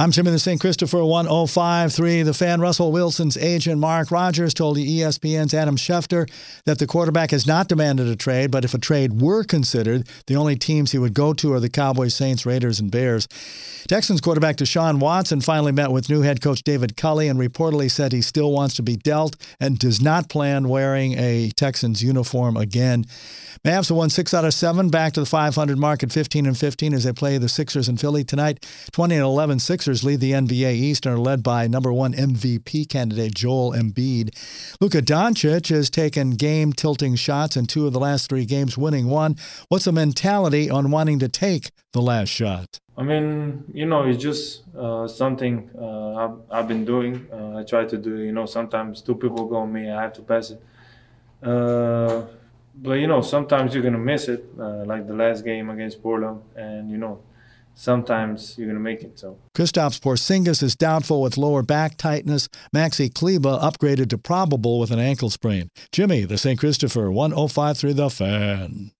I'm Jimmy the St. Christopher 1053. The fan Russell Wilson's agent Mark Rodgers told ESPN's Adam Schefter that the quarterback has not demanded a trade, but if a trade were considered, the only teams he would go to are the Cowboys, Saints, Raiders, and Bears. Texans quarterback Deshaun Watson finally met with new head coach David Culley and reportedly said he still wants to be dealt and does not plan wearing a Texans uniform again. Mavs have won six out of seven, back to the 500 mark at 15 and 15 as they play the Sixers in Philly tonight. 20 and 11 Sixers lead the NBA East and are led by number one MVP candidate Joel Embiid. Luka Doncic has taken game tilting shots in two of the last three games, winning one. What's the mentality on wanting to take the last shot? I mean, you know, it's just uh, something uh, I've, I've, been doing. Uh, I try to do, you know, sometimes two people go on me, I have to pass it. Uh, but you know, sometimes you're gonna miss it, uh, like the last game against Portland, and you know, sometimes you're gonna make it. So Kristaps Porzingis is doubtful with lower back tightness. Maxi Kleber upgraded to probable with an ankle sprain. Jimmy, the St. Christopher, 105 through the fan.